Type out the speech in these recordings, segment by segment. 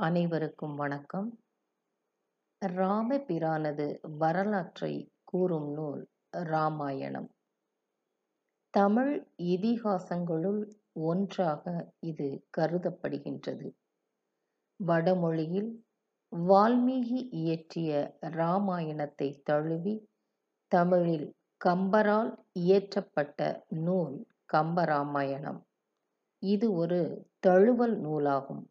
அனைவருக்கும் வணக்கம். ராமபிரானது வரலாற்றை கூறும் நூல் ராமாயணம். தமிழ் இதிகாசங்களுள் ஒன்றாக இது கருதப்படுகின்றது. வடமொழியில் வால்மீகி இயற்றிய ராமாயணத்தை தழுவி தமிழில் கம்பரால் இயற்றப்பட்ட நூல் கம்பராமாயணம். இது ஒரு தழுவல் நூலாகும்.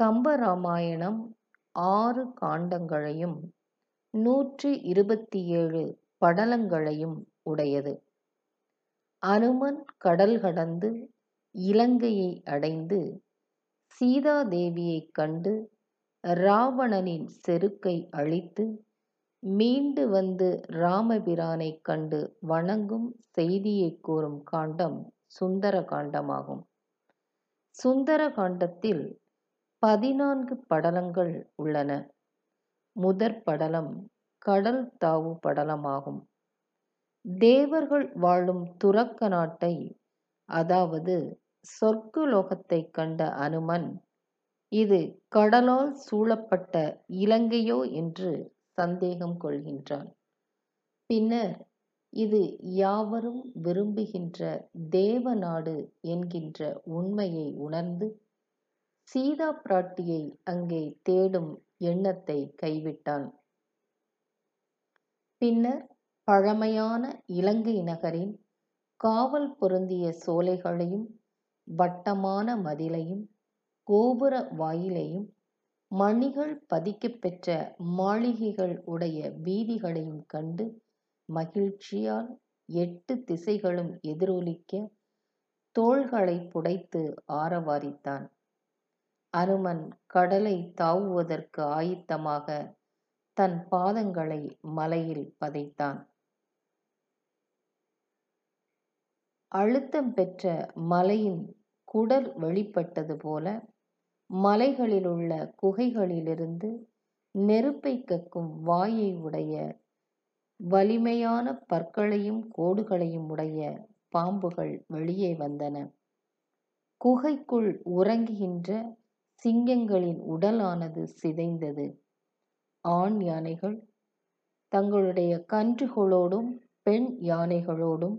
கம்பராமாயணம் ஆறு காண்டங்களையும் நூற்றி இருபத்தி ஏழு படலங்களையும் உடையது. அனுமன் கடல் கடந்து இலங்கையை அடைந்து சீதாதேவியைக் கண்டு ராவணனின் செருக்கை அழித்து மீண்டு வந்து ராமபிரானைக் கண்டு வணங்கும் செய்தியைக் கூறும் காண்டம் சுந்தர காண்டமாகும் சுந்தர காண்டத்தில் பதினான்கு படலங்கள் உள்ளன. முதற் படலம் கடல் தாவு படலமாகும். தேவர்கள் வாழும் துறக்க நாட்டை அதாவது சொர்க்குலோகத்தை கண்ட அனுமன் இது கடலால் சூழப்பட்ட இலங்கையோ என்று சந்தேகம் கொள்கின்றான். பின்னர் இது யாவரும் விரும்புகின்ற தேவநாடு என்கின்ற உண்மையை உணர்ந்து சீதா பிராட்டியை அங்கே தேடும் எண்ணத்தை கைவிட்டான். பின்னர் பழமையான இலங்கை நகரின் காவல் பொருந்திய சோலைகளையும் வட்டமான மதிலையும் கோபுர வாயிலையும் மணிகள் பதிக்கப் பெற்ற மாளிகைகள் உடைய வீதிகளையும் கண்டு மகிழ்ச்சியால் எட்டு திசைகளும் எதிரொலிக்க தோள்களை புடைத்து ஆரவாரித்தான். அனுமன் கடலை தாவுவதற்கு ஆயத்தமாக தன் பாதங்களை மலையில் பதைத்தான். அழுத்தம் பெற்ற மலையின் குடல் வெளிப்பட்டது போல மலைகளிலுள்ள குகைகளிலிருந்து நெருப்பை கக்கும் வாயை உடைய வலிமையான பற்களையும் கோடுகளையும் உடைய பாம்புகள் வெளியே வந்தன. குகைக்குள் உறங்குகின்ற சிங்கங்களின் உடலானது சிதைந்தது. ஆண் யானைகள் தங்களுடைய கன்றுகளோடும் பெண் யானைகளோடும்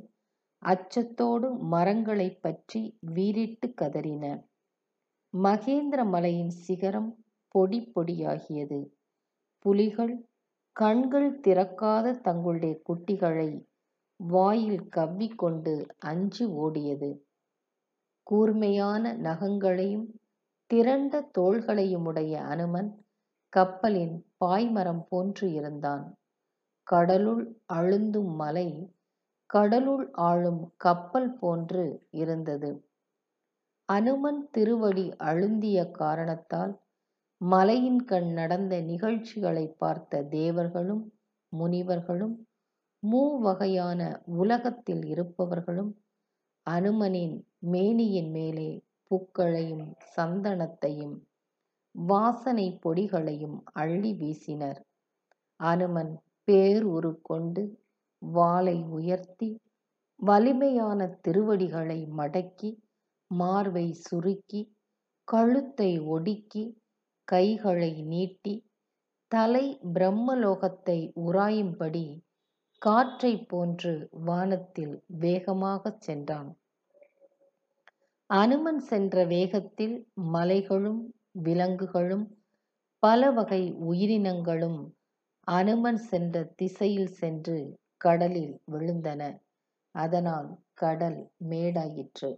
அச்சத்தோடு மரங்களை பற்றி வீறிட்டு கதறின. மகேந்திர மலையின் சிகரம் பொடி பொடியாகியது. புலிகள் கண்கள் திறக்காத தங்களுடைய குட்டிகளை வாயில் கவ்விக்கொண்டு அஞ்சி ஓடியது. கூர்மையான நகங்களையும் திரண்ட தோள்களையும் உடைய அனுமன் கப்பலின் பாய்மரம் போன்று இருந்தான். கடலுள் அழுந்தும் மலை கடலுள் ஆளும் கப்பல் போன்று இருந்தது. அனுமன் திருவடி அழுந்திய காரணத்தால் மலையின் கண் நடந்த நிகழ்ச்சிகளை பார்த்த தேவர்களும் முனிவர்களும் மூவகையான உலகத்தில் இருப்பவர்களும் அனுமனின் மேனியின் மேலே பூக்களையும் சந்தனத்தையும் வாசனை பொடிகளையும் அள்ளி வீசினர். அனுமன் பேருரு கொண்டு வாளை உயர்த்தி வலிமையான திருவடிகளை மடக்கி மார்பை சுருக்கி கழுத்தை ஒடுக்கி கைகளை நீட்டி தலை பிரம்மலோகத்தை உராயும்படி காற்றை போன்று வானத்தில் வேகமாகச் சென்றான். அனுமன் சென்ற வேகத்தில் மலைகளும் விலங்குகளும் பல வகை உயிரினங்களும் அனுமன் சென்ற திசையில் சென்று கடலில் விழுந்தன. அதனால் கடல் மேடாயிற்று.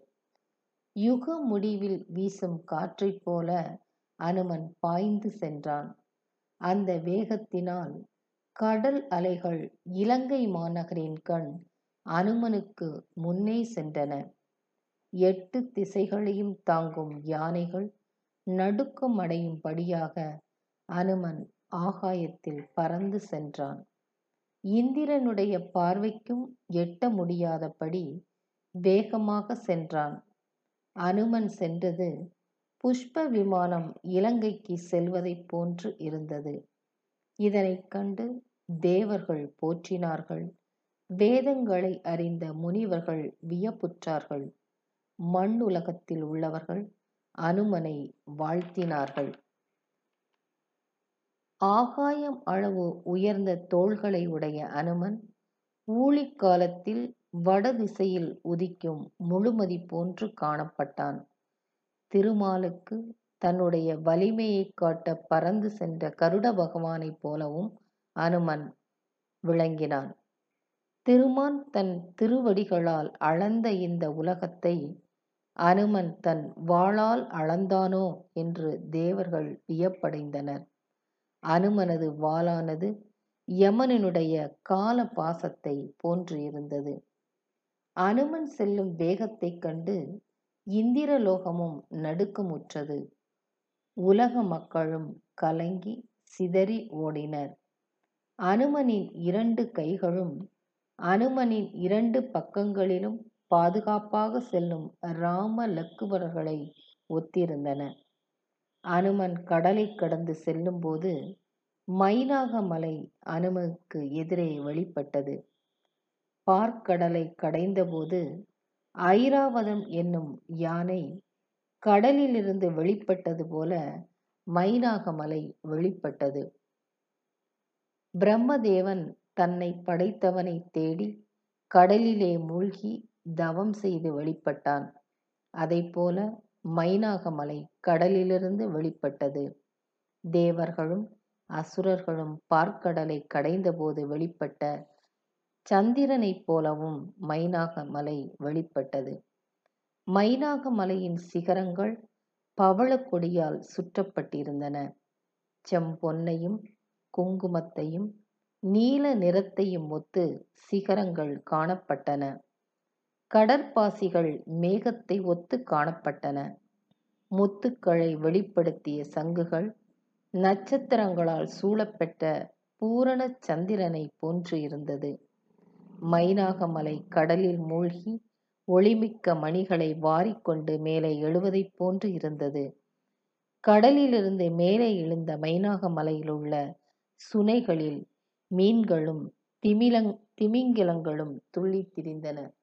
யுக முடிவில் வீசும் காற்றைப் போல அனுமன் பாய்ந்து சென்றான். அந்த வேகத்தினால் கடல் அலைகள் இலங்கை மாநகரின் கண் அனுமனுக்கு முன்னே சென்றன. எட்டு திசைகளையும் தாங்கும் யானைகள் நடுக்கம் அடையும்படியாக அனுமன் ஆகாயத்தில் பறந்து சென்றான். இந்திரனுடைய பார்வைக்கும் எட்ட முடியாதபடி வேகமாக சென்றான். அனுமன் சென்றது புஷ்ப விமானம் இலங்கைக்கு செல்வதைப் போன்று இருந்தது. இதனைக் கண்டு தேவர்கள் போற்றினார்கள். வேதங்களை அறிந்த முனிவர்கள் வியப்புற்றார்கள். மண் உலகத்தில் உள்ளவர்கள் அனுமனை வாழ்த்தினார்கள். ஆகாயம் அளவு உயர்ந்த தோள்களை உடைய அனுமன் ஊழிக்காலத்தில் வடதிசையில் உதிக்கும் முழுமதி போன்று காணப்பட்டான். திருமாலுக்கு தன்னுடைய வலிமையைக் காட்ட பறந்து சென்ற கருட பகவானைப் போலவும் அனுமன் விளங்கினான். திருமான் தன் திருவடிகளால் அளந்த இந்த உலகத்தை அனுமன் தன் வாளால் அளந்தானோ என்று தேவர்கள் வியப்படைந்தனர். அனுமனது வாளானது யமனினுடைய கால பாசத்தை போன்றிருந்தது. அனுமன் செல்லும் வேகத்தைக் கண்டு இந்திரலோகமும் நடுக்கமுற்றது. உலக மக்களும் கலங்கி சிதறி ஓடினர். அனுமனின் இரண்டு கைகளும் அனுமனின் இரண்டு பக்கங்களிலும் பாதுகாப்பாக செல்லும் ராம லக்குவர்களை ஒத்திருந்தன. அனுமன் கடலை கடந்து செல்லும்போது மைனாக மலை அனுமனுக்கு எதிரே வெளிப்பட்டது. பார்க்கடலை கடைந்தபோது ஐராவதம் என்னும் யானை கடலிலிருந்து வெளிப்பட்டது போல மைனாக மலை வெளிப்பட்டது. பிரம்மதேவன் தன்னை படைத்தவனை தேடி கடலிலே மூழ்கி தவம் செய்து வெளிப்பட்டான். அதைப்போல மைனாகமலை கடலிலிருந்து வெளிப்பட்டது. தேவர்களும் அசுரர்களும் பார்க்கடலை கடைந்தபோது வெளிப்பட்ட சந்திரனைப் போலவும் மைனாக மலை வெளிப்பட்டது. மைனாக மலையின் சிகரங்கள் பவளக்கொடியால் சுற்றப்பட்டிருந்தன. செம்பொன்னையும் குங்குமத்தையும் நீல நிறத்தையும் ஒத்து சிகரங்கள் காணப்பட்டன. கடற்பாசிகள் மேகத்தை ஒத்து காணப்பட்டன. முத்துக்களை வெளிப்படுத்திய சங்குகள் நட்சத்திரங்களால் சூழப்பெற்ற பூரண சந்திரனை போன்று இருந்தது. மைனாகமலை கடலில் மூழ்கி ஒளிமிக்க மணிகளை வாரிக்கொண்டு மேலே எழுவதைப் போன்று இருந்தது. கடலிலிருந்து மேலே எழுந்த மைனாக உள்ள சுனைகளில் மீன்களும் திமிலங் திமிங்கிலங்களும் துள்ளித் திரிந்தன.